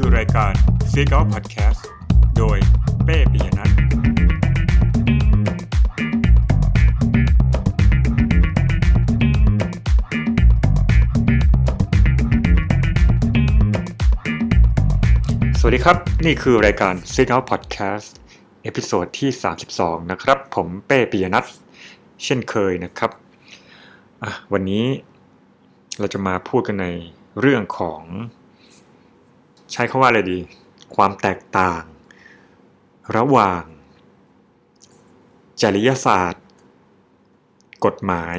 คือรายการ Seek Out Podcast โดยเป้ปิยนัทสวัสดีครับ นี่คือรายการ Seek Out Podcast episode ที่ 32 นะครับ ผมเป้ปิยนัทเช่นเคยนะครับ วันนี้เราจะมาพูดกันในเรื่องของ ใช้คาว่าอะไรดี ความแตกต่าง ระหว่าง จริยศาสตร์ กฎหมาย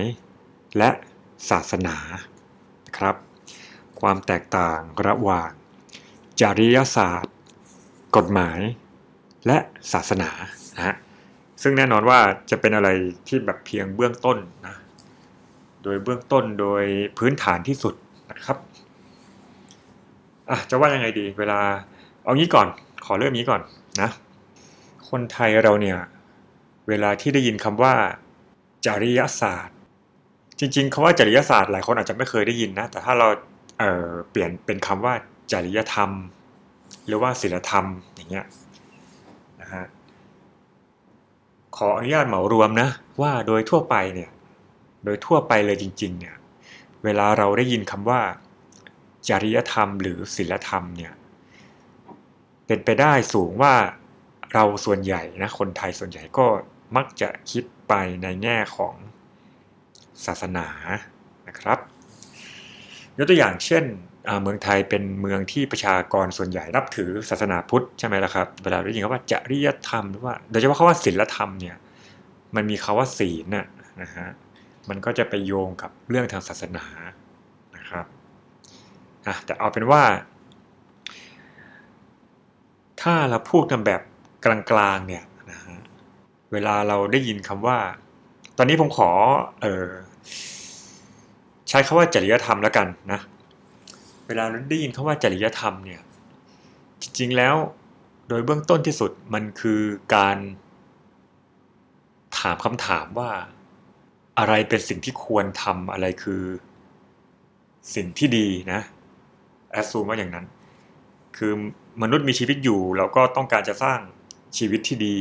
และศาสนาครับ ความแตกต่างระหว่าง จริยศาสตร์ กฎหมาย และศาสนานะฮะซึ่งแน่นอนว่าจะเป็นอะไรที่แบบเพียงเบื้องต้นนะ โดยเบื้องต้นโดยพื้นฐานที่สุดนะครับ อะจะว่ายังไงดี เวลา เอางี้ก่อน ขอเริ่มนี้ก่อนนะ คนไทยเราเนี่ย เวลาที่ได้ยินคำว่า จริยศาสตร์ จริงๆคำว่าจริยศาสตร์หลายคนอาจจะไม่เคยได้ยินนะ แต่ถ้าเราเเปลี่ยนเป็นคำว่า จริยธรรม หรือว่าศีลธรรมอย่างเงี้ยนะฮะขออนุญาตเหมารวมนะว่าโดยทั่วไปเนี่ย โดยทั่วไปเลยจริง ๆ เนี่ย เวลาเราได้ยินคำว่า จริยธรรมหรือศีลธรรมเนี่ยเป็นไปได้สูงว่าเราส่วนใหญ่นะคนไทยส่วนใหญ่ก็มักจะคิดไปในแง่ของศาสนานะครับยกตัวอย่างเช่นเมืองไทยเป็นเมืองที่ประชากรส่วนใหญ่นับถือศาสนาพุทธใช่ไหมล่ะครับเวลาได้ยินคำว่าจริยธรรมหรือว่าโดยเฉพาะคำว่าศีลธรรมเนี่ยมันมีคาว่าศีลน่ะนะฮะมันก็จะไปโยงกับเรื่องทางศาสนา แต่เอาเป็นว่า ถ้าเราพูดกันแบบกลางๆเนี่ยนะฮะเวลาเราได้ยินคำว่า ตอนนี้ผมขอเออใช้คาว่าจริยธรรมแล้วกันนะเวลาเราได้ยินคาว่าจริยธรรมเนี่ยจริงๆแล้วโดยเบื้องต้นที่สุดมันคือการถามคำถามว่าอะไรเป็นสิ่งที่ควรทำอะไรคือสิ่งที่ดีนะ แอสซูมว่าอย่างนั้น คือมนุษย์มีชีวิตอยู่เราก็ต้องการจะสร้างชีวิตที่ดี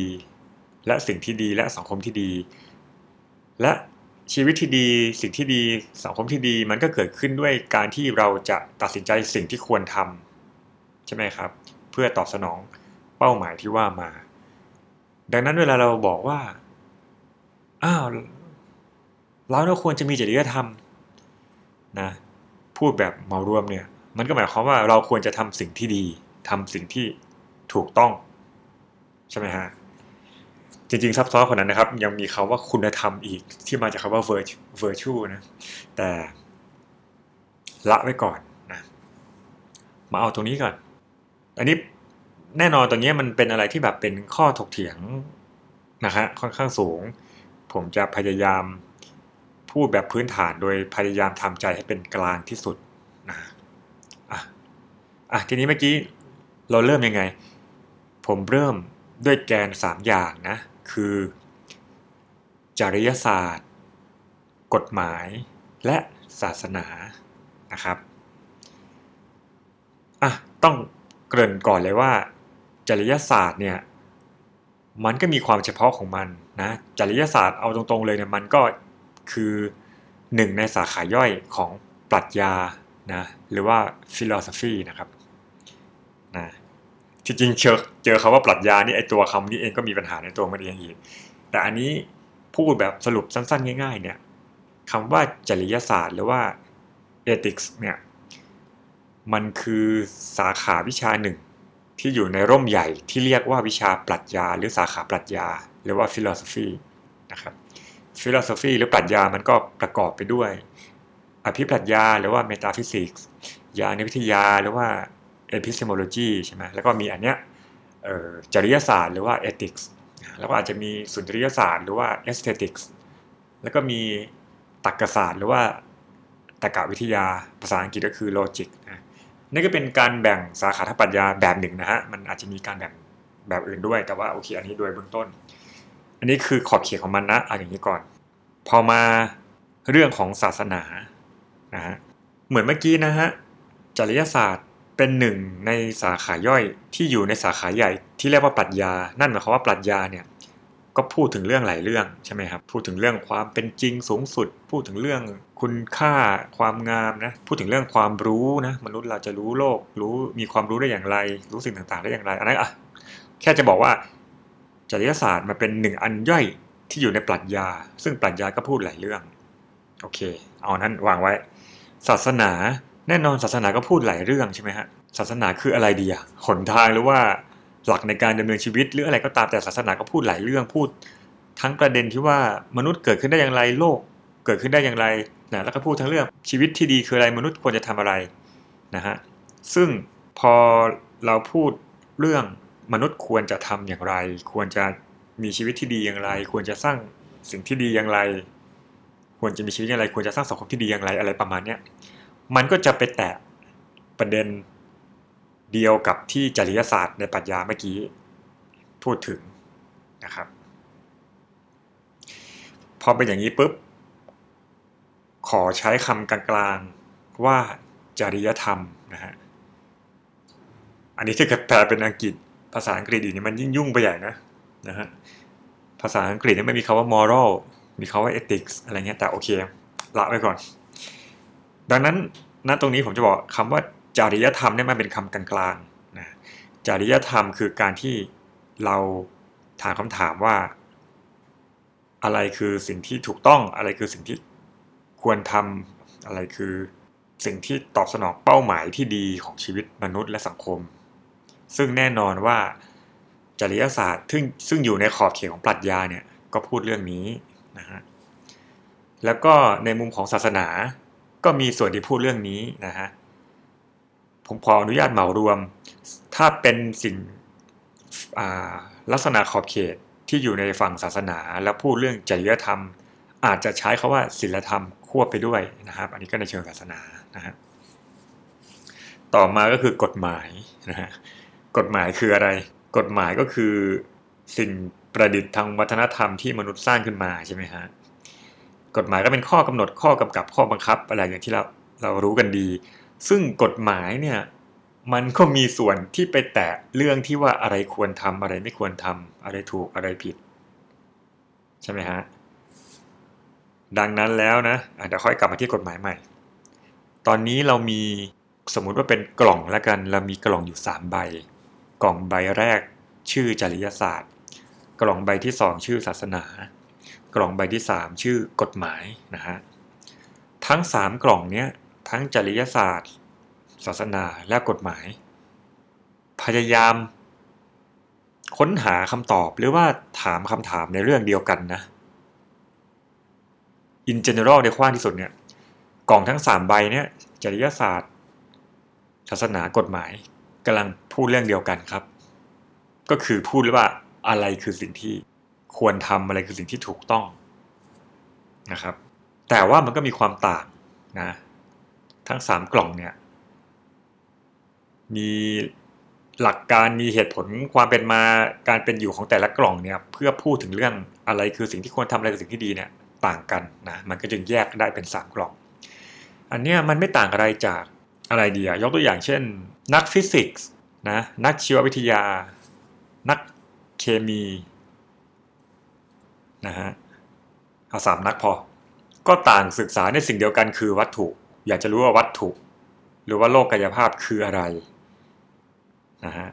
และสิ่งที่ดีและสังคมที่ดี และชีวิตที่ดีสิ่งที่ดีสังคมที่ดีมันก็เกิดขึ้นด้วยการที่เราจะตัดสินใจสิ่งที่ควรทำใช่ไหมครับ เพื่อตอบสนองเป้าหมายที่ว่ามา ดังนั้นเวลาเราบอกว่าอ้าวเราควรจะมีจริยธรรมนะพูดแบบเหมารวมเนี่ย มันก็หมายความว่าเราควรจะทำสิ่งที่ดีทำสิ่งที่ถูกต้อง ใช่ไหมฮะ จริงๆซับซ้อนกว่านั้นนะครับ ยังมีคาว่าคุณธรรมอีกที่มาจากคาว่า virtue นะ แต่ละไว้ก่อนนะ มาเอาตรงนี้ก่อน อันนี้แน่นอนตรงนี้มันเป็นอะไรที่แบบเป็นข้อถกเถียงนะฮะค่อนข้างสูง ผมจะพยายามพูดแบบพื้นฐานโดยพยายามทำใจให้เป็นกลางที่สุดนะ อะทีนี้เมื่อกี้เราเริ่มยังไง ผมเริ่มด้วยแกน 3 อย่างนะ คือ จริยศาสตร์ กฎหมายและศาสนานะครับอะต้องเกริ่นก่อนเลยว่า จริยศาสตร์เนี่ยมันก็มีความเฉพาะของมันนะจริยศาสตร์เอาตรงๆเลยเนี่ยมันก็คือหนึ่งในสาขาย่อยของปรัชญานะหรือว่า philosophy นะครับ นะที่จริงเจอเจอคาว่าปรัชญานี่ไอตัวคำนี้เองก็มีปัญหาในตัวมันเองอีก แต่อันนี้พูดแบบสรุปสั้นๆ ง่าย ๆ เนี่ยคำว่าจริยศาสตร์หรือว่า ethics เนี่ยมันคือสาขาวิชาหนึ่ง ที่อยู่ในร่มใหญ่ที่เรียกว่าวิชาปรัชญา หรือสาขาปรัชญา หรือว่า philosophy นะครับ philosophy หรือปรัชญามันก็ประกอบไปด้วย อภิปรัชญาหรือว่า metaphysics ญาณวิทยาหรือว่า epistemology ใช่ไหมแล้วก็มีอันเนี้ยจริยศาสตร์หรือว่า ethics แล้วก็อาจจะมีสุนทรียศาสตร์หรือว่า aesthetics แล้วก็มีตรรกศาสตร์หรือว่าตรรกวิทยาภาษาอังกฤษก็คือ logic นะนี่ก็เป็นการแบ่งสาขาทางปรัชญาแบบหนึ่งนะฮะ มันอาจจะมีการแบ่งแบบอื่นด้วย แต่ว่าโอเคอันนี้โดยเบื้องต้น อันนี้คือขอบเขตของมันนะเอาอย่างนี้ก่อน พอมาเรื่องของศาสนานะฮะ เหมือนเมื่อกี้นะฮะ จริยศาสตร์ เป็นหนึ่งในสาขาย่อยที่อยู่ในสาขาใหญ่ที่เรียกว่าปรัชญา นั่นหมายความว่าปรัชญาเนี่ยก็พูดถึงเรื่องหลายเรื่องใช่ไหมครับ พูดถึงเรื่องความเป็นจริงสูงสุด พูดถึงเรื่องคุณค่าความงามนะ พูดถึงเรื่องความรู้นะ มนุษย์เราจะรู้โลก รู้มีความรู้ได้อย่างไร รู้สิ่งต่างๆ ได้อย่างไร อันนั้นอะแค่จะบอกว่าจริยศาสตร์มันเป็นหนึ่งอันย่อยที่อยู่ในปรัชญา ซึ่งปรัชญาก็พูดหลายเรื่อง โอเค เอานั้นวางไว้ ศาสนา แน่นอนศาสนาก็พูดหลายเรื่องใช่ไหมฮะศาสนาคืออะไรดีอะหนทางหรือว่าหลักในการดำเนินชีวิตหรืออะไรก็ตามแต่ศาสนาก็พูดหลายเรื่องพูด ทั้งประเด็นที่ว่ามนุษย์เกิดขึ้นได้อย่างไรโลก เกิดขึ้นได้อย่างไรนะแล้วก็พูดทั้งเรื่องชีวิตที่ดีคืออะไรมนุษย์ควรจะทำอะไรนะฮะซึ่งพอเราพูดเรื่องมนุษย์ควรจะทำอย่างไร ควรจะมีชีวิตที่ดีอย่างไร ควรจะสร้างสิ่งที่ดีอย่างไร ควรจะมีชีวิตอย่างไร ควรจะสร้างสังคมที่ดีอย่างไรอะไรประมาณเนี้ย มันก็จะไปแตะประเด็นเดียวกับที่จริยศาสตร์ในปรัชญาเมื่อกี้พูดถึงนะครับ พอเป็นอย่างนี้ปุ๊บ ขอใช้คำกลางๆว่าจริยธรรมนะฮะอันนี้ถ้าเกิดแปลเป็นอังกฤษภาษาอังกฤษอีกนี่มันยิ่งยุ่งไปใหญ่นะนะฮะภาษาอังกฤษนี่ไม่มีคาว่า moral มีคาว่า ethics อะไรเงี้ยแต่โอเคละไว้ก่อน ดังนั้นณตรงนี้ผมจะบอกคำว่าจริยธรรมเนี่ยมันเป็นคำกลางๆนะจริยธรรมคือการที่เราถามคำถามว่า อะไรคือสิ่งที่ถูกต้องอะไรคือสิ่งที่ควรทำอะไรคือสิ่งที่ตอบสนองเป้าหมายที่ดีของชีวิตมนุษย์และสังคม ซึ่งแน่นอนว่าจริยศาสตร์ซึ่งซึ่งอยู่ในขอบเขตของปรัชญาเนี่ยก็พูดเรื่องนี้นะฮะแล้วก็ในมุมของศาสนา ก็มีส่วนที่พูดเรื่องนี้นะฮะผมขออนุญาตเหมารวม ถ้าเป็นสิ่งลักษณะขอบเขตที่อยู่ในฝั่งศาสนา แล้วพูดเรื่องจริยธรรม อาจจะใช้คาว่าศีลธรรมควบไปด้วยนะครับ อันนี้ก็ในเชิงศาสนานะฮะต่อมาก็คือกฎหมายนะฮะกฎหมายคืออะไร กฎหมายก็คือสิ่งประดิษฐ์ทางวัฒนธรรมที่มนุษย์สร้างขึ้นมาใช่ไหมฮะ กฎหมายก็เป็นข้อกำหนดข้อกำกับข้อบังคับ อะไรอย่างที่เราเรารู้กันดี ซึ่งกฎหมายเนี่ยมันก็มีส่วนที่ไปแตะเรื่องที่ว่าอะไรควรทำอะไรไม่ควรทำอะไรถูกอะไรผิด ใช่ไหมฮะดังนั้นแล้วนะเดี๋ยวค่อยกลับมาที่กฎหมายใหม่ ตอนนี้เรามีสมมุติว่าเป็นกล่องแล้วกัน เรามีกล่องอยู่ 3 ใบ กล่องใบแรกชื่อจริยศาสตร์ กล่องใบที่ 2 ชื่อศาสนา กล่องใบที่ 3 ชื่อกฎหมายนะฮะทั้ง 3 กล่องเนี้ยทั้งจริยศาสตร์ ศาสนาและกฎหมาย พยายาม ค้นหาคำตอบหรือว่าถามคำถามในเรื่องเดียวกันนะ in general ในกว้างที่สุดเนี่ยกล่องทั้งสามใบเนี่ยจริยศาสตร์ ศาสนากฎหมายกำลังพูดเรื่องเดียวกันครับ ก็คือพูดว่าอะไรคือสิ่งที่ ควรทำอะไรคือสิ่งที่ถูกต้องนะครับ แต่ว่ามันก็มีความต่างนะทั้งสามกล่องเนี่ยมีหลักการมีเหตุผลความเป็นมาการเป็นอยู่ของแต่ละกล่องเนี่ยเพื่อพูดถึงเรื่องอะไรคือสิ่งที่ควรทำอะไรคือสิ่งที่ดีเนี่ยต่างกันนะมันก็จึงแยกได้เป็น 3 กล่อง อันนี้มันไม่ต่างอะไรจากอะไรดีอะยกตัวอย่างเช่น นักฟิสิกส์นะนักชีววิทยา นักเคมี นะฮะเอาสามนักพอ ก็ต่างศึกษาในสิ่งเดียวกันคือวัตถุ อยากจะรู้ว่าวัตถุ หรือว่าโลกกายภาพคืออะไรนะฮะ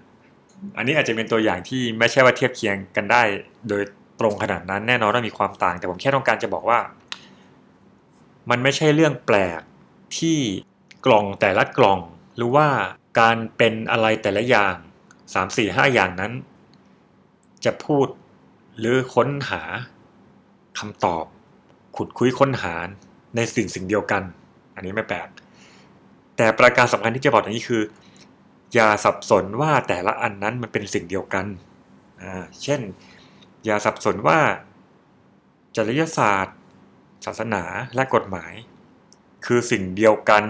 อันนี้อาจจะเป็นตัวอย่างที่ไม่ใช่ว่าเทียบเคียงกันได้ โดยตรงขนาดนั้นแน่นอนว่ามีความต่าง แต่ผมแค่ต้องการจะบอกว่า มันไม่ใช่เรื่องแปลกที่กล่องแต่ละกล่อง หรือว่าการเป็นอะไรแต่ละอย่างสามสี่ห้าอย่างนั้น จะพูดหรือค้นหา คำตอบ ขุดคุยค้นหาในสิ่งสิ่งเดียวกัน อันนี้ไม่แปลก แต่ประการสำคัญที่จะบอกอย่างนี้คือ อย่าสับสนว่าแต่ละอันนั้นมันเป็นสิ่งเดียวกันเช่น อย่าสับสนว่า จริยศาสตร์ ศาสนาและกฎหมาย คือสิ่งเดียวกัน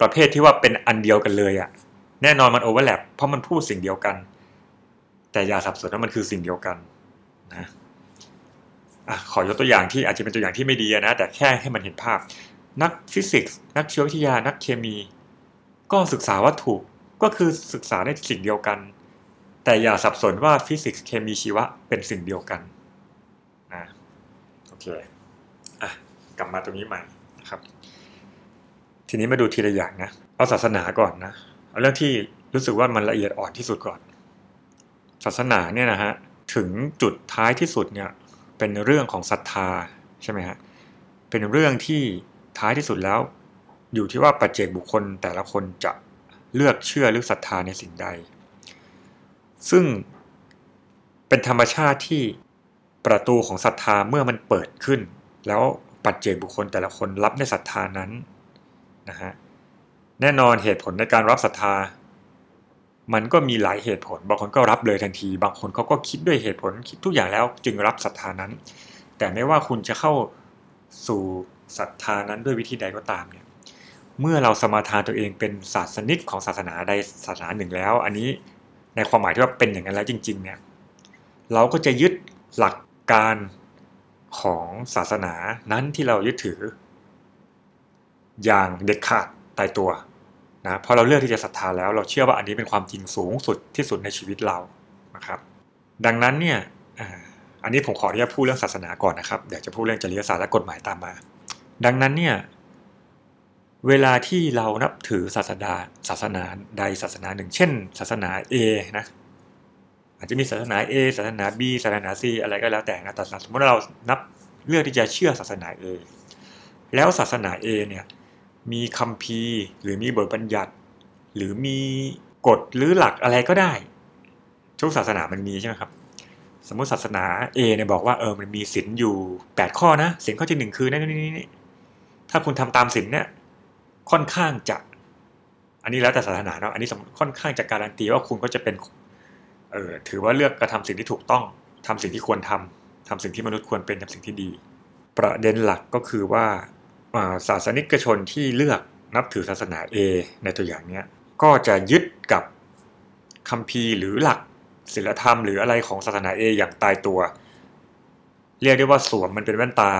ประเภทที่ว่าเป็นอันเดียวกันเลยอะ่ะแน่นอนมัน overlap เพราะมันพูดสิ่งเดียวกัน แต่อย่าสับสนว่ามันคือสิ่งเดียวกันนะอะ ขอยกตัวอย่างที่อาจจะเป็นตัวอย่างที่ไม่ดีนะ แต่แค่ให้มันเห็นภาพ นักฟิสิกส์ นักชีววิทยา นักเคมี ก็ศึกษาวัตถุก็คือศึกษาในสิ่งเดียวกัน แต่อย่าสับสนว่าฟิสิกส์เคมีชีวะเป็นสิ่งเดียวกันนะโอเคอะกลับมาตรงนี้ใหม่นะครับ ทีนี้มาดูทีละอย่างนะ เอาศาสนาก่อนนะ เอาเรื่องที่รู้สึกว่ามันละเอียดอ่อนที่สุดก่อน ศาสนาเนี่ยนะฮะถึงจุดท้ายที่สุดเนี่ย เป็นเรื่องของศรัทธาใช่ไหมฮะเป็นเรื่องที่ท้ายที่สุดแล้ว อยู่ที่ว่าปัจเจกบุคคลแต่ละคนจะเลือกเชื่อหรือศรัทธาในสิ่งใด ซึ่งเป็นธรรมชาติที่ประตูของศรัทธาเมื่อมันเปิดขึ้น แล้วปัจเจกบุคคลแต่ละคนรับในศรัทธานั้นนะฮะแน่นอนเหตุผลในการรับศรัทธา มันก็มีหลายเหตุผล บางคนก็รับเลยทันที บางคนเขาก็คิดด้วยเหตุผลคิดทุกอย่างแล้วจึงรับศรัทธานั้น แต่ไม่ว่าคุณจะเข้าสู่ศรัทธานั้นด้วยวิธีใดก็ตามเนี่ยเมื่อเราสมาทานตัวเองเป็นศาสนิกของศาสนาใดศาสนาหนึ่งแล้ว อันนี้ในความหมายที่ว่าเป็นอย่างนั้นแล้วจริง ๆ เนี่ยเราก็จะยึดหลักการของศาสนานั้นที่เรายึดถือ อย่างเด็ดขาดตายตัว นะพอเราเลือกที่จะศรัทธาแล้ว เราเชื่อว่าอันนี้เป็นความจริงสูงสุดที่สุดในชีวิตเรานะครับ ดังนั้นเนี่ยอันนี้ผมขออนุญาตพูดเรื่องศาสนาก่อนนะครับเดี๋ยวจะพูดเรื่องจริยศาสตร์และกฎหมายตามมา ดังนั้นเนี่ยเวลาที่เรานับถือศาสนาศาสนาใดศาสนาหนึ่ง เช่น ศาสนา A นะอาจจะมีศาสนา A ศาสนา B ศาสนา C อะไรก็แล้วแต่นะแต่สมมติเรานับเลือกที่จะเชื่อศาสนา A แล้วศาสนา A เนี่ย มีคัมภีหรือมีบทบัญญัติ หรือมีกฎหรือหลักอะไรก็ได้ ทุกศาสนามันมีใช่ไหมครับ สมมติศาสนา A เนี่ยบอกว่าเออมันมีศีลอยู่ 8 ข้อนะศีลข้อที่หนึ่งคือนั่นนี่นี่ถ้าคุณทำตามศีลเนี่ยค่อนข้างจะ อันนี้แล้วแต่ศาสนาเนาะอันนี้ค่อนข้างจะการันตีว่าคุณก็จะเป็นเออถือว่าเลือกกระทำสิ่งที่ถูกต้องทำสิ่งที่ควรทำทำสิ่งที่มนุษย์ควรเป็นทำสิ่งที่ดี ประเด็นหลักก็คือว่า ศาสนิกชนที่เลือกนับถือศาสนา A ในตัวอย่างนี้ก็จะยึดกับคัมภีร์หรือหลักศีลธรรมหรืออะไรของศาสนา A อย่างตายตัว เรียกได้ว่าสวมมันเป็นแว่นตา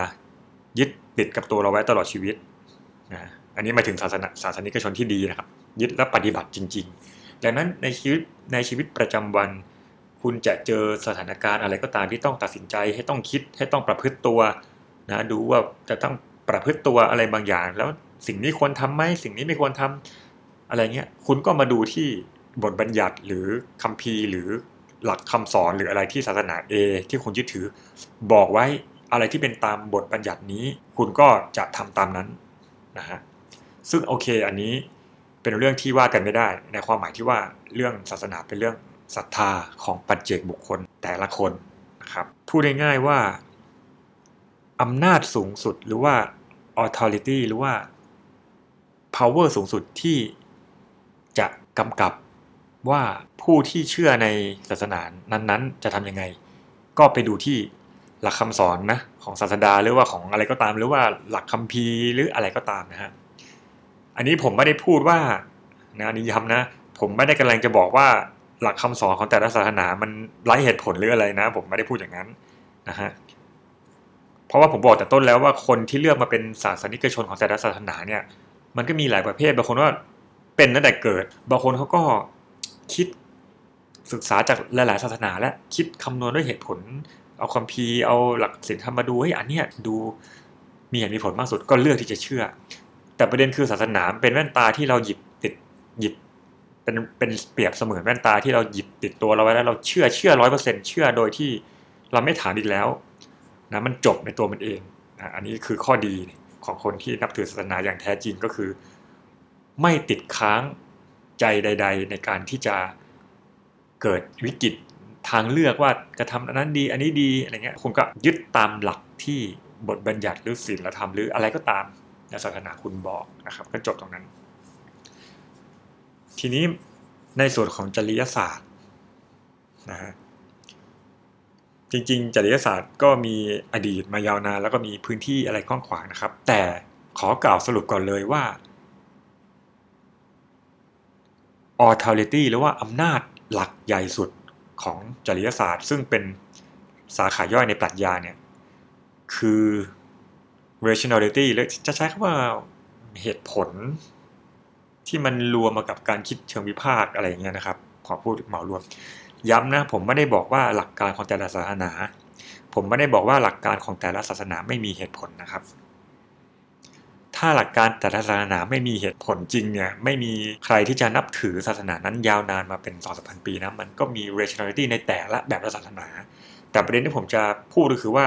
ยึดติดกับตัวเราไว้ตลอดชีวิตนะอันนี้หมายถึงศาสนาศาสนิกชนที่ดีนะครับ ยึดและปฏิบัติจริง ๆ ดังนั้นในชีวิตในชีวิตประจำวัน คุณจะเจอสถานการณ์อะไรก็ตามที่ต้องตัดสินใจให้ต้องคิดให้ต้องประพฤติตัวนะดูว่าจะต้อง ประพฤติตัวอะไรบางอย่าง แล้วสิ่งนี้ควรทํำไหมสิ่งนี้ไม่ควรทำอะไรเงี้ยคุณก็มาดูที่บทบัญญัติหรือคัมภีร์หรือหลักคำสอนหรืออะไรที่ศาสนา A ที่คุณยึดถือ บอกไว้อะไรที่เป็นตามบทบัญญัตินี้ คุณก็จะทำตามนั้นนะฮะซึ่งโอเคอันนี้เป็นเรื่องที่ว่ากันไม่ได้ ในความหมายที่ว่าเรื่องศาสนาเป็นเรื่องศรัทธาของปัจเจกบุคคลแต่ละคนนะครับพูดง่ายๆว่า อำนาจสูงสุดหรือว่า authority หรือว่า power สูงสุดที่จะกำกับว่าผู้ที่เชื่อในศาสนานั้นๆ จะทำยังไง ก็ไปดูที่หลักคำสอนนะของศาสดาหรือว่าของอะไรก็ตาม หรือว่าหลักคัมภีหรืออะไรก็ตามนะฮะอันนี้ผมไม่ได้พูดว่านะนิย้ำนะ ผมไม่ได้กำลังจะบอกว่าหลักคำสอนของแต่ละศาสนามันไร้เหตุผลหรืออะไรนะ ผมไม่ได้พูดอย่างนั้นนะฮะ ราะว่าผมบอกแต่ต้นแล้วว่าคนที่เลือกมาเป็นศาสนิกชนของแต่ละศาสนาเนี่ย มันก็มีหลายประเภทบางคนว่าเป็นตั้งแต่เกิด บางคนเขาก็คิดศึกษาจากหลาย ๆ ศาสนา และคิดคำนวณด้วยเหตุผล เอาความพีเอาหลักศีลธรรมมาดูให้อันเนี้ยดูมีเหตุมีผลมากสุดก็เลือกที่จะเชื่อ แต่ประเด็นคือศาสนาเป็นแว่นตาที่เราหยิบติดหยิบเป็นเป็นเปรียบเสมือนแว่นตาที่เราหยิบติดตัวเราไว้แล้วเราเชื่อเชื่อร้อยเปอร์เซ็นเชื่อโดยที่เราไม่ถามอีกแล้ว นะมันจบในตัวมันเองนะอันนี้คือข้อดีของคนที่นับถือศาสนาอย่างแท้จริงก็คือ ไม่ติดค้างใจใด ๆ ในการที่จะเกิดวิกฤตทางเลือกว่าจะทำอันนั้นดีอันนี้ดีอะไรเงี้ยคุณก็ยึดตามหลักที่บทบัญญัติหรือศีลธรรมหรืออะไรก็ตามในศาสนาคุณบอกนะครับก็จบตรงนั้น ทีนี้ในส่วนของจริยศาสตร์นะฮะ จริงๆจริยศาสตร์ก็มีอดีตมายาวนานแล้วก็มีพื้นที่อะไรกว้างขวางนะครับ แต่ขอกล่าวสรุปก่อนเลยว่า authority หรือว่าอำนาจหลักใหญ่สุดของจริยศาสตร์ ซึ่งเป็นสาขาย่อยในปรัชญาเนี่ย คือ rationality หรือจะใช้คำว่าเหตุผล ที่มันรวมมากับการคิดเชิงวิพากษ์อะไรอย่างเงี้ยนะครับ ขอพูดเหมารวม ย้ำนะผมไม่ได้บอกว่าหลักการของแต่ละศาสนา ผมไม่ได้บอกว่าหลักการของแต่ละศาสนาไม่มีเหตุผลนะครับ ถ้าหลักการแต่ละศาสนาไม่มีเหตุผลจริงเนี่ยไม่มีใครที่จะนับถือศาสนานั้นยาวนานมาเป็นสองสพันปีนะมันก็มี rationality ในแต่ละแบบละศาสนา แต่ประเด็นที่ผมจะพูดก็คือว่า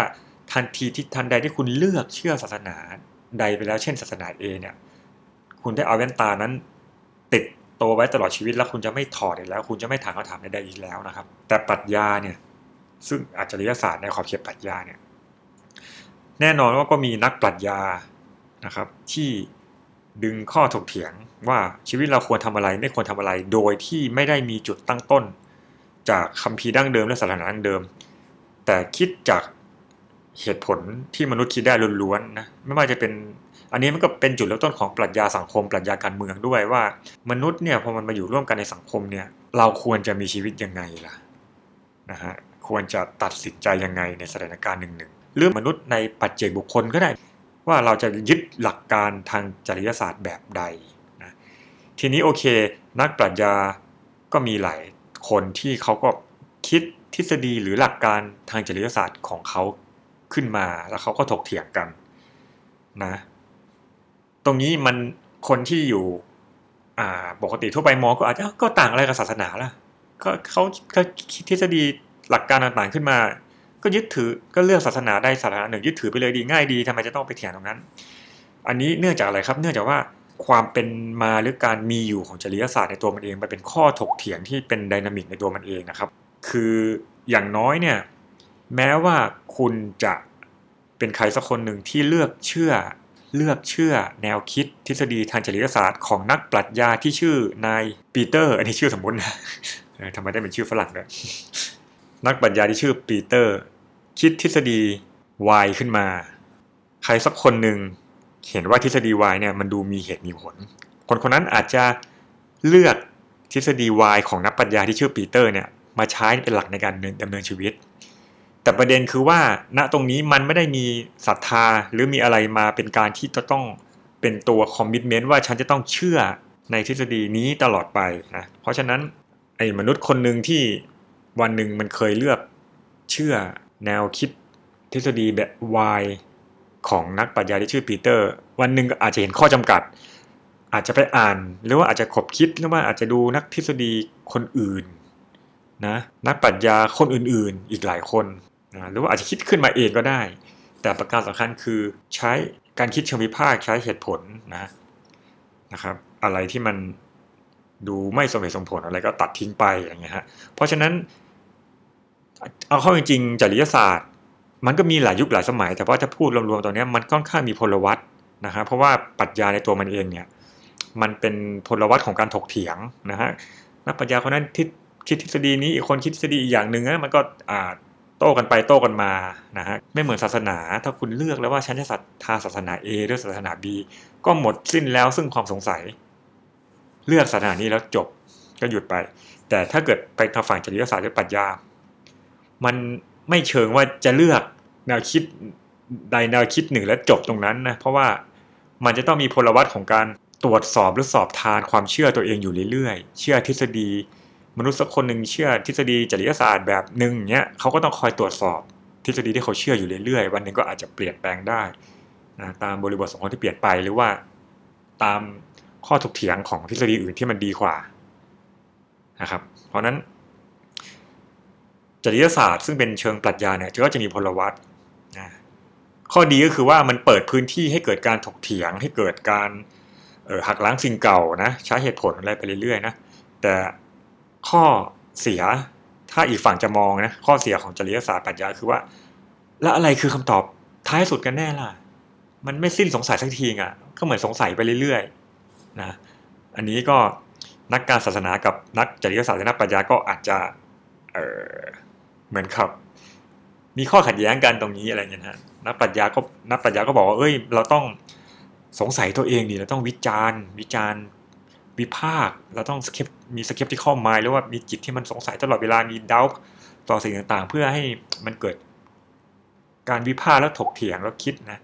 ทันทีที่ทันใดที่คุณเลือกเชื่อศาสนาใดไปแล้วเช่น ศาสนาเอเนี่ย คุณได้เอาแว่นตานั้นติด โตไว้ตลอดชีวิตแล้วคุณจะไม่ถอดอีกแล้ว คุณจะไม่ถามคำถามใดๆอีกแล้วนะครับ แต่ปรัชญาเนี่ยซึ่งอาจริยศาสตร์ในขอบเขตปรัชญาเนี่ยแน่นอนว่าก็มีนักปรัชญานะครับที่ดึงข้อถกเถียงว่าชีวิตเราควรทำอะไรไม่ควรทำอะไร โดยที่ไม่ได้มีจุดตั้งต้น จากคัมภีร์ดั้งเดิมและศานาดั้งเดิม แต่คิดจากเหตุผลที่มนุษย์คิดได้ล้วนๆนะไม่ว่าจะเป็น อันนี้มันก็เป็นจุดเริ่มต้นของปรัชญาสังคม ปรัชญาการเมืองด้วยว่า มนุษย์เนี่ยพอมันมาอยู่ร่วมกันในสังคมเนี่ยเราควรจะมีชีวิตยังไงล่ะนะฮะควรจะตัดสินใจยังไงในสถานการณ์หนึ่งๆหรือมนุษย์ในปัจเจกบุคคลก็ได้ ว่าเราจะยึดหลักการทางจริยศาสตร์แบบใดนะทีนี้โอเค นักปรัชญาก็มีหลายคนที่เขาก็คิดทฤษฎีหรือหลักการทางจริยศาสตร์ของเขาขึ้นมาแล้วเขาก็ถกเถียงกันนะ ตรงนี้มันคนที่อยู่ อ่า ปกติทั่วไปมองก็อาจจะก็ต่างอะไรกับศาสนาล่ะ ก็เขาก็คิดทฤษฎีหลักการต่างๆขึ้นมา ก็ยึดถือก็เลือกศาสนาได้ศาสนาหนึ่งยึดถือไปเลยดีง่ายดีทำไมจะต้องไปเถียงตรงนั้น อันนี้เนื่องจากอะไรครับ เนื่องจากว่าความเป็นมาหรือการมีอยู่ของจริยศาสตร์ในตัวมันเองมันเป็นข้อถกเถียงที่เป็นดินามิกในตัวมันเองนะครับ คืออย่างน้อยเนี่ยแม้ว่าคุณจะเป็นใครสักคนหนึ่งที่เลือกเชื่อ เลือกเชื่อแนวคิดทฤษฎีทางจริยศาสตร์ของนักปรัชญาที่ชื่อนายปีเตอร์ อันนี้ชื่อสมมตินะทำไมได้เป็นชื่อฝรั่งด้วยนักปรัชญาที่ชื่อปีเตอร์ คิดทฤษฎี Y ขึ้นมา ใครสักคนหนึ่งเห็นว่าทฤษฎี Y เนี่ยมันดูมีเหตุมีผล คนคนนั้นอาจจะเลือกทฤษฎี Y ของนักปรัชญาที่ชื่อปีเตอร์เนี่ยมาใช้เป็นหลักในการดำเนินชีวิต แต่ประเด็นคือว่าณตรงนี้มันไม่ได้มีศรัทธาหรือมีอะไรมาเป็นการที่จะต้องเป็นตัวคอมมิชเมนต์ว่าฉันจะต้องเชื่อในทฤษฎีนี้ตลอดไปนะเพราะฉะนั้นไอ้มนุษย์คนหนึ่งที่วันหนึ่งมันเคยเลือกเชื่อแนวคิดทฤษฎีแบบ Y ของนักปรัชญาที่ชื่อปีเตอร์ วันหนึ่งอาจจะเห็นข้อจำกัด อาจจะไปอ่าน หรือว่าอาจจะขบคิดหรือว่าอาจจะดูนักทฤษฎีคนอื่นนะนักปรัชญาคนอื่นๆ อีกหลายคน หรือว่าอาจจะคิดขึ้นมาเองก็ได้ แต่ประการสำคัญคือใช้การคิดเชิงวิพากษ์ใช้เหตุผลนะนะครับ อะไรที่มันดูไม่สมเหตุสมผลอะไรก็ตัดทิ้งไปอย่างเงี้ยฮะเพราะฉะนั้น เอาเข้าจริงๆจริยศาสตร์ มันก็มีหลายยุคหลายสมัย แต่ว่าจะพูดรวมๆตอนนี้มันค่อนข้างมีพลวัตนะฮะเพราะว่าปรัชญาในตัวมันเองเนี่ยมันเป็นพลวัตของการถกเถียงนะฮะนักปรัชญาคนนั้นคิดทฤษฎีนี้อีกคนคิดทฤษฎีอีกอย่างหนึ่งนะมันก็อ่า โต้กันไปโต้กันมานะฮะไม่เหมือนศาสนา ถ้าคุณเลือกแล้วว่าฉันจะศรัทธาศาสนา A หรือศาสนา B ก็หมดสิ้นแล้วซึ่งความสงสัย เลือกศาสนานี้แล้วจบก็หยุดไป แต่ถ้าเกิดไปทางฝั่งจริยศาสตร์หรือปรัชญา มันไม่เชิงว่าจะเลือกแนวคิดใดแนวคิดหนึ่งแล้วจบตรงนั้นนะเพราะว่ามันจะต้องมีพลวัตของการตรวจสอบหรือสอบทานความเชื่อตัวเองอยู่เรื่อยๆ เชื่อทฤษฎี มนุษย์สักคนหนึ่งเชื่อทฤษฎีจริยศาสตร์แบบหนึ่งเนี้ยเขาก็ต้องคอยตรวจสอบทฤษฎีที่เขาเชื่ออยู่เรื่อยๆ วันหนึ่งก็อาจจะเปลี่ยนแปลงได้นะตามบริบทสังคมที่เปลี่ยนไปหรือว่าตามข้อถกเถียงของทฤษฎีอื่นที่มันดีกว่านะครับ เพราะนั้น จริยศาสตร์ซึ่งเป็นเชิงปรัชญาเนี่ยก็จะมีพลวัตนะข้อดีก็คือว่ามันเปิดพื้นที่ให้เกิดการถกเถียงให้เกิดการหักล้างสิ่งเก่านะใช้เหตุผลอะไรไปเรื่อยๆนะแต่ ข้อเสีย ถ้าอีกฝั่งจะมองนะข้อเสียของจริยศาสตร์ปรัชญาคือว่า แล้วอะไรคือคำตอบท้ายสุดกันแน่ล่ะ มันไม่สิ้นสงสัยสักทีอะ ก็เหมือนสงสัยไปเรื่อยๆนะอันนี้ก็นักการศาสนากับนักจริยศาสตร์และนักปรัชญาก็อาจจะเออเหมือนครับ มีข้อขัดแย้งกันตรงนี้อะไรเงี้ยนะนักปรัชญาก็นักปรัชญาก็บอกว่าเอ้ย เราต้องสงสัยตัวเองดิเราต้องวิจารณ์ วิจารณ์ วิพากษ์เราต้อง skeptic มี skeptical mind หรือว่ามีจิตที่มันสงสัยตลอดเวลามีดาวต่อสิ่งต่างๆ เพื่อให้มันเกิดการวิพากษ์แล้วถกเถียงแล้วคิดนะ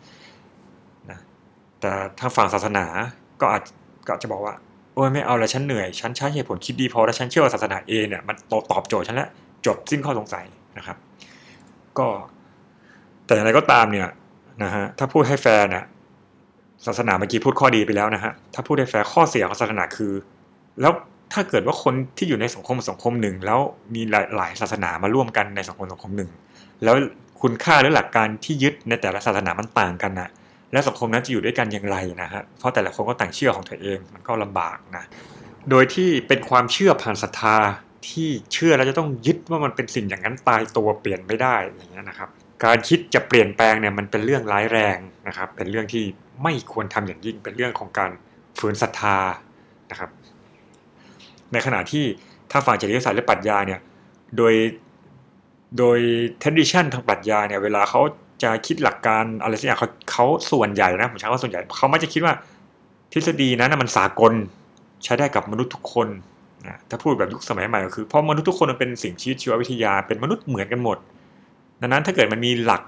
นะแต่ทางฝั่งศาสนาก็อาจก็จะบอกว่าโอ้ยไม่เอาละฉันเหนื่อย ฉันใช้เหตุผลคิดดีพอแล้วฉันเชื่อว่าศาสนา A เนี่ยมันตอบโจทย์ฉันแล้วจบสิ้นข้อสงสัยนะครับ ก็ แต่อย่างไรก็ตามเนี่ยนะฮะถ้าพูดให้แฟร์เนี่ย ศาสนาเมื่อกี้พูดข้อดีไปแล้วนะฮะ ถ้าพูดให้แฟร์ข้อเสียของศาสนาคือ แล้วถ้าเกิดว่าคนที่อยู่ในสังคมสังคมหนึ่ง แล้วมีหลายศาสนามาร่วมกันในสังคมสังคมหนึ่ง แล้วคุณค่าหรือหลักการที่ยึดในแต่ละศาสนามันต่างกันนะและสังคมนั้นจะอยู่ด้วยกันอย่างไรนะฮะ เพราะแต่ละคนก็ต่างเชื่อของตัวเองมันก็ลำบากนะ โดยที่เป็นความเชื่อผ่านศรัทธาที่เชื่อแล้วจะต้องยึดว่ามันเป็นสิ่งอย่างนั้นตายตัวเปลี่ยนไม่ได้อย่างเงี้ยนะครับ การคิดจะเปลี่ยนแปลงเนี่ยมันเป็นเรื่องร้ายแรงนะครับ เป็นเรื่องที่ไม่ควรทำอย่างยิ่งเป็นเรื่องของการฝืนศรัทธานะครับ ในขณะที่ถ้าฝั่งจริยศาสตร์และปรัชญาเนี่ยโดยโดย tradition ทางปรัชญาเนี่ยเวลาเขาจะคิดหลักการอะไรสักอย่างเขาเขาส่วนใหญ่นะผมใช้ว่าส่วนใหญ่เขาไม่จะคิดว่าทฤษฎีนั้นมันสากลใช้ได้กับมนุษย์ทุกคนนะถ้าพูดแบบยุคสมัยใหม่ก็คือเพราะมนุษย์ทุกคนมันเป็นสิ่งชีวิตชีววิทยาเป็นมนุษย์เหมือนกันหมด ดังนั้นถ้าเกิดมันมีหลัก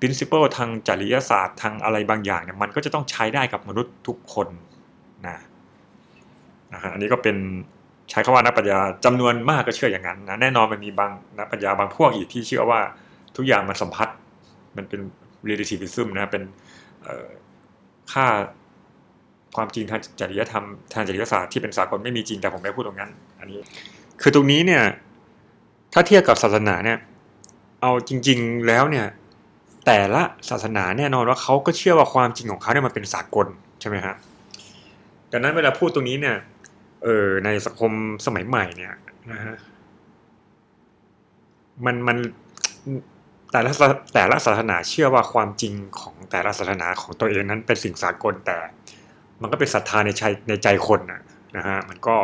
principle ทางจริยศาสตร์ทางอะไรบางอย่างเนี่ยมันก็จะต้องใช้ได้กับมนุษย์ทุกคนนะนะฮะอันนี้ก็เป็นใช้คำว่านักปัญญาจำนวนมากก็เชื่ออย่างนั้นนะแน่นอนมันมีบางนักปัญญาบางพวกอีกที่เชื่อว่าทุกอย่างมันสัมพัทธ์มันเป็น relativism นะเป็นค่าความจริงทางจริยธรรมทางจริยศาสตร์ที่เป็นสากลไม่มีจริงแต่ผมไม่พูดตรงนั้น อันนี้ คือตรงนี้เนี่ย ถ้าเทียบกับศาสนาเนี่ย เอาจริง ๆ แล้วเนี่ย แต่ละศาสนาแน่นอนว่าเขาก็เชื่อว่าความจริงของเขาเนี่ยมันเป็นสากลใช่ไหมฮะดังนั้นเวลาพูดตรงนี้เนี่ย เออในสังคมสมัยใหม่เนี่ยนะฮะมันมันแต่ละแต่ละศาสนาเชื่อว่าความจริงของแต่ละศาสนาของตัวเองนั้นเป็นสิ่งสากลแต่ มันก็เป็นศรัทธาในใจในใจคนนะนะฮะมันก็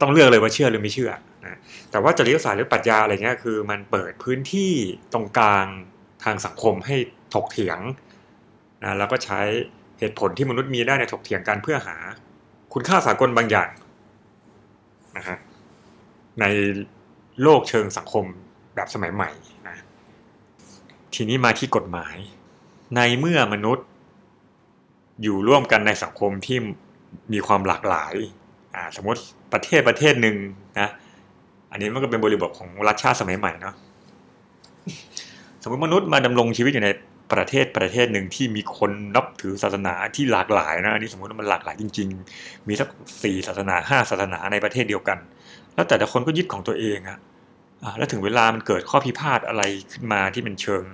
ต้องเลือกเลยว่าเชื่อหรือไม่เชื่อ นะแต่ว่าจริยศาสตร์หรือปรัชญาอะไรเงี้ยคือมันเปิดพื้นที่ตรงกลางทางสังคมให้ถกเถียงนะแล้วก็ใช้เหตุผลที่มนุษย์มีได้ในถกเถียงกันเพื่อหา คุณค่าสากลบางอย่างนะฮะในโลกเชิงสังคมแบบสมัยใหม่นะทีนี้มาที่กฎหมาย ในเมื่อมนุษย์ อยู่ร่วมกันในสังคมที่มีความหลากหลายอ่าสมมติประเทศประเทศหนึ่งนะ อันนี้มันก็เป็นบริบทของรัฐชาติสมัยใหม่เนาะสมมติมนุษย์มาดำรงชีวิตอยู่ในประเทศประเทศหนึ่งที่มีคนนับถือศาสนาที่หลากหลายนะอันนี้สมมติว่ามันหลากหลายจริง ๆ มีสักสี่ศาสนาห้าศาสนาในประเทศเดียวกัน แล้วแต่ละคนก็ยึดของตัวเองอะแล้วถึงเวลามันเกิดข้อพิพาทอะไรขึ้นมาที่เป็นเชิง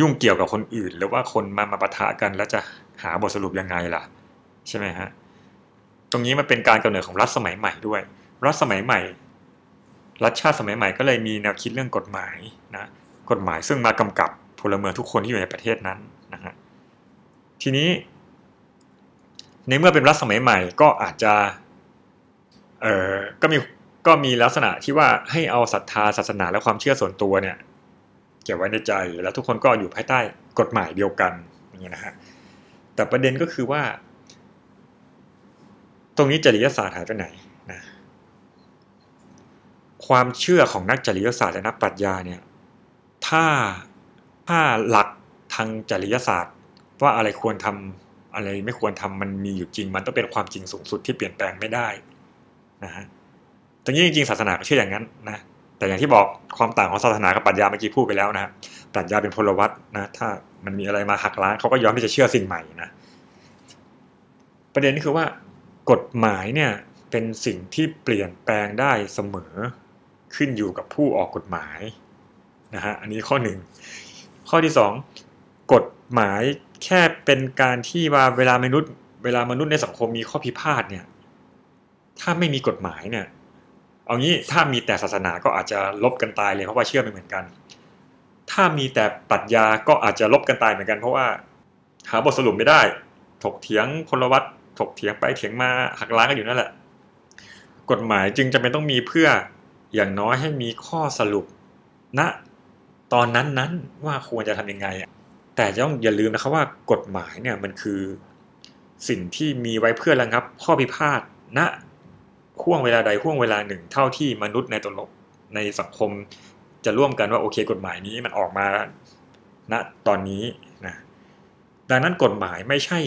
ยุ่งเกี่ยวกับคนอื่น หรือว่าคนมามาปะทะกันแล้วจะหาบทสรุปยังไงล่ะ ใช่ไหมฮะตรงนี้มันเป็นการกำเนิดของรัฐสมัยใหม่ด้วย รัฐสมัยใหม่ รัฐชาติสมัยใหม่ก็เลยมีแนวคิดเรื่องกฎหมายนะกฎหมายซึ่งมากำกับพลเมืองทุกคนที่อยู่ในประเทศนั้นนะฮะทีนี้ ในเมื่อเป็นรัฐสมัยใหม่ก็อาจจะเอ่อก็มีก็มีลักษณะที่ว่าให้เอาศรัทธาศาสนาและความเชื่อส่วนตัวเนี่ยเก็บไว้ในใจแล้วทุกคนก็อยู่ภายใต้กฎหมายเดียวกันอย่างนี้นะฮะแต่ประเด็นก็คือว่า ตรงนี้จริยศาสตร์หายไปไหน ความเชื่อของนักจริยศาสตร์และนักปรัชญาเนี่ยถ้าถ้าหลักทางจริยศาสตร์ ว่าอะไรควรทำอะไรไม่ควรทำมันมีอยู่จริง มันต้องเป็นความจริงสูงสุดที่เปลี่ยนแปลงไม่ได้นะฮะตรงนี้จริงๆศาสนาก็เชื่ออย่างนั้นนะแต่อย่างที่บอกความต่างของศาสนากับปรัชญาเมื่อกี้พูดไปแล้วนะปรัชญาเป็นพลวัตนะถ้ามันมีอะไรมาหักล้างเขาก็ยอมที่จะเชื่อสิ่งใหม่นะประเด็นคือว่ากฎหมายเนี่ยเป็นสิ่งที่เปลี่ยนแปลงได้เสมอ ขึ้นอยู่กับผู้ออกกฎหมายนะฮะอันนี้ข้อหนึ่งข้อที่สองกฎหมายแค่เป็นการที่ว่าเวลามนุษย์ เวลามนุษย์ในสังคมมีข้อพิพาทเนี่ยถ้าไม่มีกฎหมายเนี่ยเอางี้ถ้ามีแต่ศาสนาก็อาจจะลบกันตายเลยเพราะว่าเชื่อไม่เหมือนกัน ถ้ามีแต่ปรัชญาก็อาจจะลบกันตายเหมือนกัน เพราะว่า หาบทสรุปไม่ได้ ถกเถียงคนละวัดถกเถียงไปเถียงมาหักล้างกันอยู่นั่นแหละ กฎหมายจึงจะเป็นต้องมีเพื่อ อย่างน้อยให้มีข้อสรุปณนะตอนนั้นนั้นว่าควรจะทำยังไง แต่ต้องอย่าลืมนะครับว่ากฎหมายเนี่ยมันคือสิ่งที่มีไว้เพื่อระงับ ข้อพิพาทณนะห่วงเวลาใดห่วงเวลาหนึ่ง เท่าที่มนุษย์ในตลกในสังคมจะร่วมกันว่าโอเค กฎหมายนี้มันออกมาณะตอนนี้นะดังนั้นกฎหมายไม่ใช่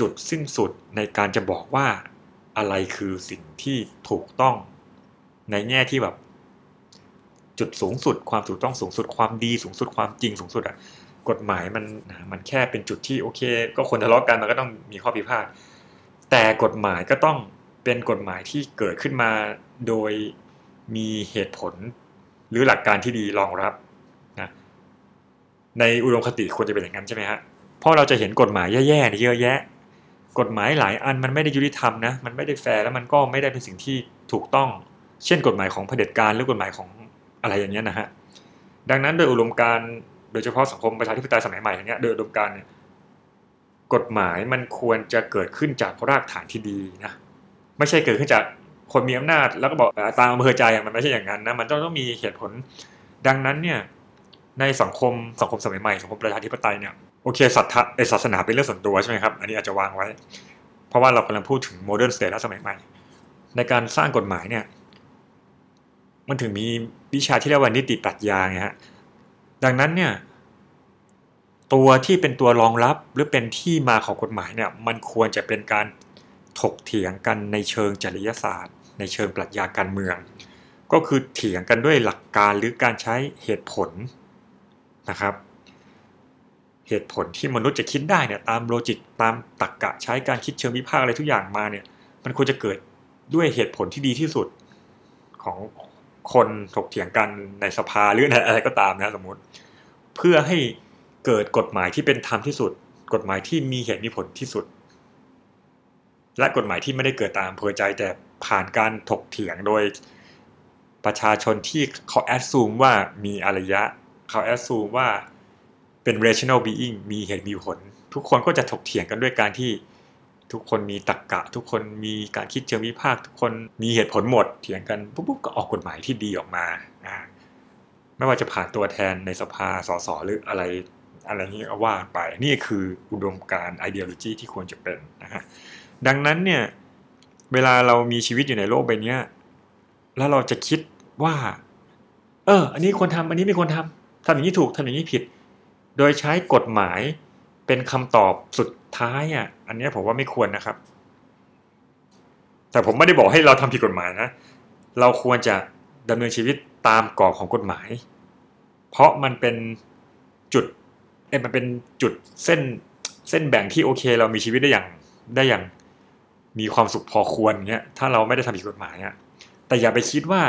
จุดสิ้นสุดในการจะบอกว่าอะไรคือสิ่งที่ถูกต้องในแง่ที่แบบ จุดสูงสุด ความถูกต้องสูงสุดความดีสูงสุดความจริงสูงสุดอะกฎหมายมันมันแค่เป็นจุดที่โอเค ก็คนทะเลาะกันมันก็ต้องมีข้อพิพาทแต่กฎหมายก็ต้องเป็นกฎหมายที่เกิดขึ้นมาโดยมีเหตุผล หรือหลักการที่ดีรองรับนะในอุดมคติควรจะเป็นอย่างนั้นใช่ไหมฮะเพราะเราจะเห็นกฎหมายแย่ๆเยอะแยะ กฎหมายหลายอันมันไม่ได้ยุติธรรมนะมันไม่ได้แฟร์แล้วมันก็ไม่ได้เป็นสิ่งที่ถูกต้อง เช่น กฎหมายของเผด็จการหรือกฎหมายของ อะไรอย่างเงี้ยนะฮะดังนั้นโดยอุดมการโดยเฉพาะสังคมประชาธิปไตยสมัยใหม่อย่างเงี้ยโดยอุดมการเนี่ยกฎหมายมันควรจะเกิดขึ้นจากรากฐานที่ดีนะไม่ใช่เกิดขึ้นจากคนมีอำนาจแล้วก็บอกตามอำเภอใจมันไม่ใช่อย่างนั้นนะมันต้องต้องมีเหตุผล ดังนั้นเนี่ยในสังคมสังคมสมัยใหม่สังคมประชาธิปไตยเนี่ยโอเคศรัทธาศาสนาเป็นเรื่องส่วนตัวใช่ไหมครับอันนี้อาจจะวางไว้ เพราะว่าเรากำลังพูดถึง modern state และสมัยใหม่ ในการสร้างกฎหมายเนี่ย มันถึงมีวิชาที่เรียกว่านิติปรัชญาไงฮะดังนั้นเนี่ยตัวที่เป็นตัวรองรับหรือเป็นที่มาของกฎหมายเนี่ยมันควรจะเป็นการถกเถียงกันในเชิงจริยศาสตร์ ในเชิงปรัชญาการเมือง ก็คือเถียงกันด้วยหลักการหรือการใช้เหตุผลนะครับ เหตุผลที่มนุษย์จะคิดได้เนี่ยตามโลจิกตามตรรกกะใช้การคิดเชิงวิพากษ์อะไรทุกอย่างมาเนี่ยมันควรจะเกิดด้วยเหตุผลที่ดีที่สุดของ คนถกเถียงกันในสภาหรืออะไรก็ตามนะสมมติ เพื่อให้เกิดกฎหมายที่เป็นธรรมที่สุด กฎหมายที่มีเหตุมีผลที่สุด และกฎหมายที่ไม่ได้เกิดตามเพอใจแต่ผ่านการถกเถียงโดยประชาชนที่เขาแอดซูมว่ามีอารยะ เขาแอดซูมว่าเป็น rational being มีเหตุมีผล ทุกคนก็จะถกเถียงกันด้วยการที่ ทุกคนมีตรรกกะ ทุกคนมีการคิดเชิงวิพากษ์ทุกคนมีเหตุผลหมดเถียงกันปุ๊บก็ออกกฎหมายที่ดีออกมาไม่ว่าจะผ่านตัวแทนในสภาสสหรืออะไรอะไรนี้ว่าไป นี่คืออุดมการณ์ ideology ที่ควรจะเป็นนะฮะดังนั้นเนี่ยเวลาเรามีชีวิตอยู่ในโลกใบนี้แล้วเราจะคิดว่า เออ อันนี้ควรทำอันนี้ไม่ควรทำทำอย่างนี้ถูกทำอย่างนี้ผิด โดยใช้กฎหมาย เป็นคำตอบสุดท้ายอะ อันนี้ผมว่าไม่ควรนะครับ แต่ผมไม่ได้บอกให้เราทำผิดกฎหมายนะ เราควรจะดำเนินชีวิตตามกรอบของกฎหมาย เพราะมันเป็นจุดเอ้มันเป็นจุดเส้นเส้นแบ่งที่โอเค เรามีชีวิตได้อย่างได้อย่างมีความสุขพอควรเงี้ยถ้าเราไม่ได้ทำผิดกฎหมายอะแต่อย่าไปคิดว่า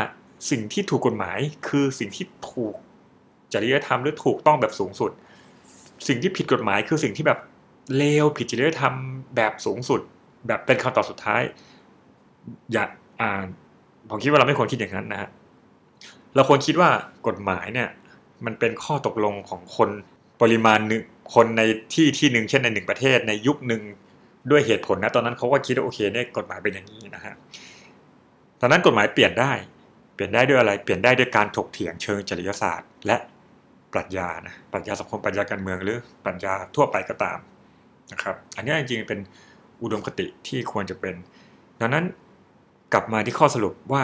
สิ่งที่ถูกกฎหมายคือสิ่งที่ถูกจริยธรรมหรือถูกต้องแบบสูงสุด สิ่งที่ผิดกฎหมายคือสิ่งที่แบบเลวผิดจริยธรรมแบบสูงสุด แบบเป็นคำตอบสุดท้าย อย่าอ่าผมคิดว่าเราไม่ควรคิดอย่างนั้นนะฮะเราควรคิดว่ากฎหมายเนี่ย มันเป็นข้อตกลงของคนปริมาณหนึ่งคนในที่ที่หนึ่งเช่นในหนึ่งประเทศในยุคหนึ่งด้วยเหตุผลนะตอนนั้นเขาก็คิดว่าโอเคเนี่ยกฎหมายเป็นอย่างนี้นะฮะตอนนั้นกฎหมายเปลี่ยนได้ เปลี่ยนได้ด้วยอะไร เปลี่ยนได้ด้วยการถกเถียงเชิงจริยศาสตร์ และ รัชญานะปรัชญาสังคมปรัชญาการเมืองหรือปรัชญาทั่วไปก็ตามนะครับ อันนี้จริงๆเป็นอุดมคติที่ควรจะเป็น ดังนั้นกลับมาที่ข้อสรุปว่า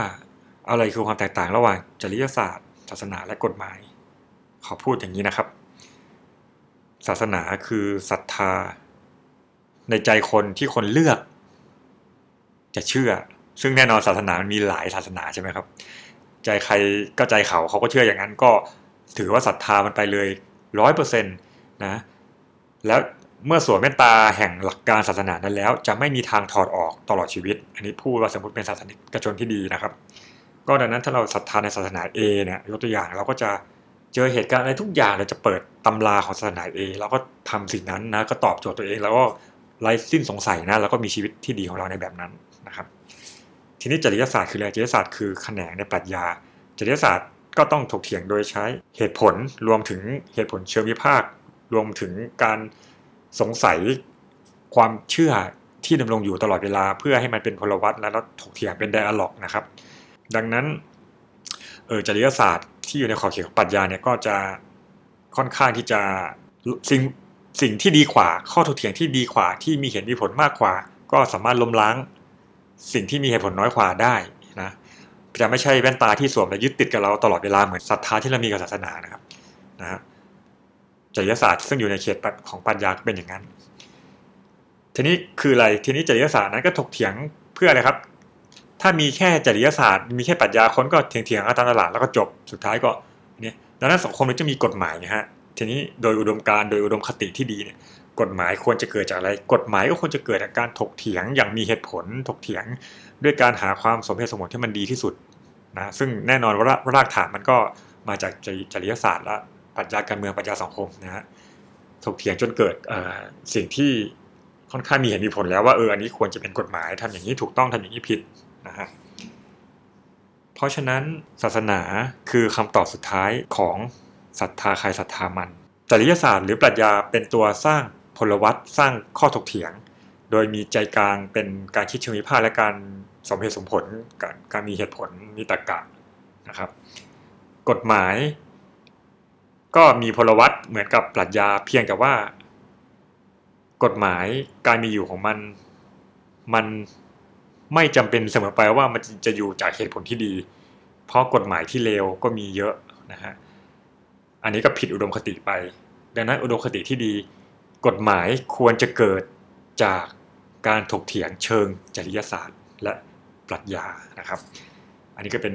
อะไรคือความแตกต่างระหว่างจริยศาสตร์ ศาสนาและกฎหมาย ขอพูดอย่างนี้นะครับ ศาสนาคือศรัทธา ในใจคนที่คนเลือก จะเชื่อ ซึ่งแน่นอนศาสนามันมีหลายศาสนาใช่ไหมครับ ใจใครก็ใจเขาเขาก็เชื่ออย่างนั้นก็ ถือว่าศรัทธามันไปเลยร้อยเปอร์เซ็นต์นะแล้วเมื่อสวมเมตตาแห่งหลักการศาสนานั้นแล้ว จะไม่มีทางถอดออกตลอดชีวิต อันนี้พูดว่าสมมติเป็นศาสนิกชนที่ดีนะครับ ก็ดังนั้นถ้าเราศรัทธาในศาสนา A เนี่ยยกตัวอย่างเราก็จะเจอเหตุการณ์อะไรทุกอย่างเราจะเปิดตำราของศาสนา A เราก็ทำสิ่งนั้นนะก็ตอบโจทย์ตัวเอง แล้วก็ไร้สิ้นสงสัยนะแล้วก็มีชีวิตที่ดีของเราในแบบนั้นนะครับ ทีนี้จริยศาสตร์คืออะไรจริยศาสตร์คือแขนงในปรัชญาจริยศาสตร์ ก็ต้องถกเถียงโดยใช้เหตุผลรวมถึงเหตุผลเชิงวิพากษ์รวมถึงการสงสัยความเชื่อที่ดำรงอยู่ตลอดเวลา เพื่อให้มันเป็นพลวัตและถกเถียงเป็นไดอะล็อกนะครับ ดังนั้นเออจริยศาสตร์ที่อยู่ในขอบเขตของปรัชญาเนี่ยก็จะค่อนข้างที่จะสิ่งสิ่งที่ดีกว่า ข้อถกเถียงที่ดีกว่า ที่มีเหตุมีผลมากกว่า ก็สามารถล้มล้าง สิ่งที่มีเหตุผลน้อยกว่าได้นะ จะไม่ใช่แว่นตาที่สวมและยึดติดกับเราตลอดเวลาเหมือนศรัทธาที่เรามีกับศาสนานะครับนะฮะจริยศาสตร์ซึ่งอยู่ในเขตของปัญญาเป็นอย่างนั้น ทีนี้คืออะไรทีนี้จริยศาสตร์นั้นก็ถกเถียงเพื่ออะไรครับ ถ้ามีแค่จริยศาสตร์ มีแค่ปรัชญาคนก็เถียงเถียงกันตามตลาดแล้วก็จบสุดท้ายก็เนี่ยดังนั้นสังคมมันจะมีกฎหมายนะฮะทีนี้โดยอุดมการโดยอุดมคติที่ดีเนี่ยกฎหมายควรจะเกิดจากอะไร กฎหมายก็ควรจะเกิดจากการถกเถียงอย่างมีเหตุผลถกเถียง ด้วยการหาความสมเหตุสมผลที่มันดีที่สุดนะซึ่งแน่นอนว่ารากฐานมันก็มาจากจริยศาสตร์และปรัชญาการเมืองปรัชญาสังคมนะฮะถกเถียงจนเกิดสิ่งที่ค่อนข้างมีเหตุมีผลแล้วว่าเอออันนี้ควรจะเป็นกฎหมายทำอย่างนี้ถูกต้องทำอย่างนี้ผิดนะฮะเพราะฉะนั้นศาสนาคือคำตอบสุดท้ายของศรัทธาใครศรัทธามัน จริยศาสตร์หรือปรัชญาเป็นตัวสร้างพลวัตสร้างข้อถกเถียง โดยมีใจกลางเป็นการคิดเชิงวิพากษ์และการ สมเหตุสมผลการการมีเหตุผลมีตรรกะนะครับ กฎหมาย ก็มีพลวัตเหมือนกับปรัชญาเพียงแต่ว่า กฎหมายการมีอยู่ของมัน มันไม่จำเป็นเสมอไปว่ามันจะอยู่จากเหตุผลที่ดี เพราะกฎหมายที่เลวก็มีเยอะนะฮะอันนี้ก็ผิดอุดมคติไป ดังนั้นอุดมคติที่ดี กฎหมายควรจะเกิดจากการถกเถียงเชิงจริยศาสตร์ และ รัชญานะครับ อันนี้ก็เป็น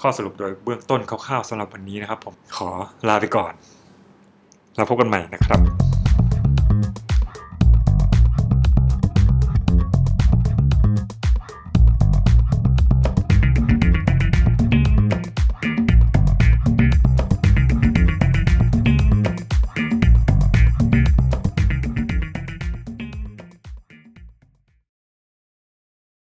ข้อสรุปโดยเบื้องต้นคร่าวๆสำหรับวันนี้นะครับ ผมขอลาไปก่อน แล้วพบกันใหม่นะครับ